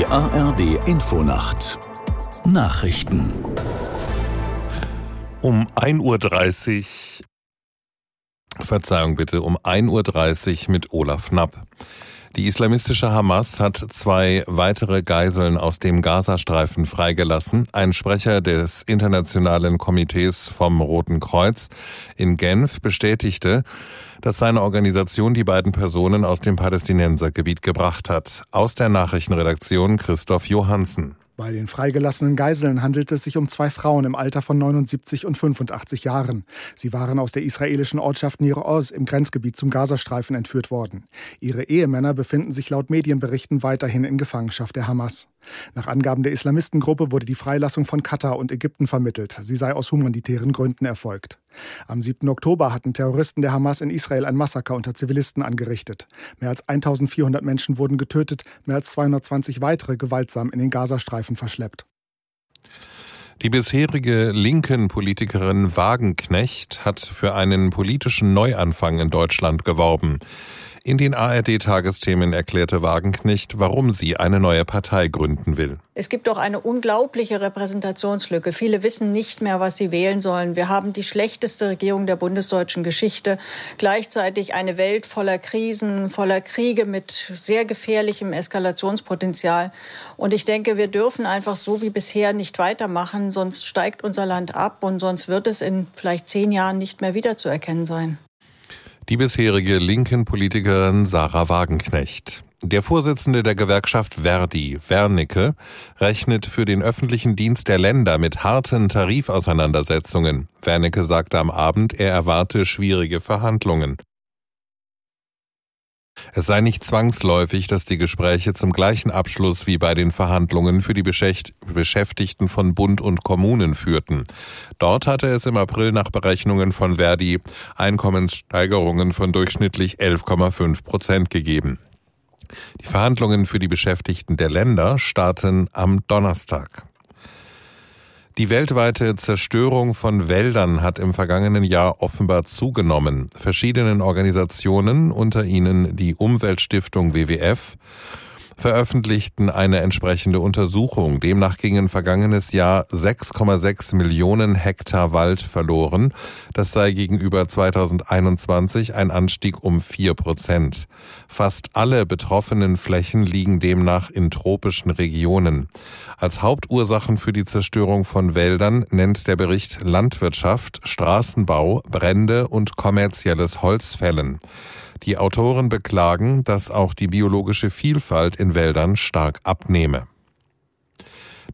Die ARD Infonacht Nachrichten um 1.30 Uhr, Verzeihung bitte, um 1.30 Uhr mit Olaf Knapp. Die islamistische Hamas hat zwei weitere Geiseln aus dem Gazastreifen freigelassen. Ein Sprecher des Internationalen Komitees vom Roten Kreuz in Genf bestätigte, dass seine Organisation die beiden Personen aus dem Palästinensergebiet gebracht hat. Aus der Nachrichtenredaktion Christoph Johansen. Bei den freigelassenen Geiseln handelt es sich um zwei Frauen im Alter von 79 und 85 Jahren. Sie waren aus der israelischen Ortschaft Nir Oz im Grenzgebiet zum Gazastreifen entführt worden. Ihre Ehemänner befinden sich laut Medienberichten weiterhin in Gefangenschaft der Hamas. Nach Angaben der Islamistengruppe wurde die Freilassung von Katar und Ägypten vermittelt. Sie sei aus humanitären Gründen erfolgt. Am 7. Oktober hatten Terroristen der Hamas in Israel ein Massaker unter Zivilisten angerichtet. Mehr als 1400 Menschen wurden getötet, mehr als 220 weitere gewaltsam in den Gazastreifen verschleppt. Die bisherige linken Politikerin Wagenknecht hat für einen politischen Neuanfang in Deutschland geworben. In den ARD-Tagesthemen erklärte Wagenknecht, warum sie eine neue Partei gründen will. Es gibt doch eine unglaubliche Repräsentationslücke. Viele wissen nicht mehr, was sie wählen sollen. Wir haben die schlechteste Regierung der bundesdeutschen Geschichte. Gleichzeitig eine Welt voller Krisen, voller Kriege mit sehr gefährlichem Eskalationspotenzial. Und ich denke, wir dürfen einfach so wie bisher nicht weitermachen, sonst steigt unser Land ab und sonst wird es in vielleicht zehn Jahren nicht mehr wiederzuerkennen sein die bisherige linken Politikerin Sarah Wagenknecht. Der Vorsitzende der Gewerkschaft Verdi, Wernicke, rechnet für den öffentlichen Dienst der Länder mit harten Tarifauseinandersetzungen. Wernicke sagte am Abend, er erwarte schwierige Verhandlungen. Es sei nicht zwangsläufig, dass die Gespräche zum gleichen Abschluss wie bei den Verhandlungen für die Beschäftigten von Bund und Kommunen führten. Dort hatte es im April nach Berechnungen von Verdi Einkommenssteigerungen von durchschnittlich 11,5 Prozent gegeben. Die Verhandlungen für die Beschäftigten der Länder starten am Donnerstag. Die weltweite Zerstörung von Wäldern hat im vergangenen Jahr offenbar zugenommen. Verschiedenen Organisationen, unter ihnen die Umweltstiftung WWF, veröffentlichten eine entsprechende Untersuchung. Demnach gingen vergangenes Jahr 6,6 Millionen Hektar Wald verloren. Das sei gegenüber 2021 ein Anstieg um vier Prozent. Fast alle betroffenen Flächen liegen demnach in tropischen Regionen. Als Hauptursachen für die Zerstörung von Wäldern nennt der Bericht Landwirtschaft, Straßenbau, Brände und kommerzielles Holzfällen. Die Autoren beklagen, dass auch die biologische Vielfalt in Wäldern stark abnehme.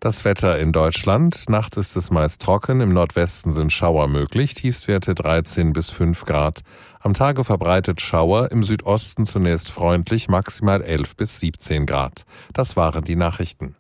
Das Wetter in Deutschland. Nachts ist es meist trocken, im Nordwesten sind Schauer möglich, Tiefstwerte 13 bis 5 Grad. Am Tage verbreitet Schauer, im Südosten zunächst freundlich, maximal 11 bis 17 Grad. Das waren die Nachrichten.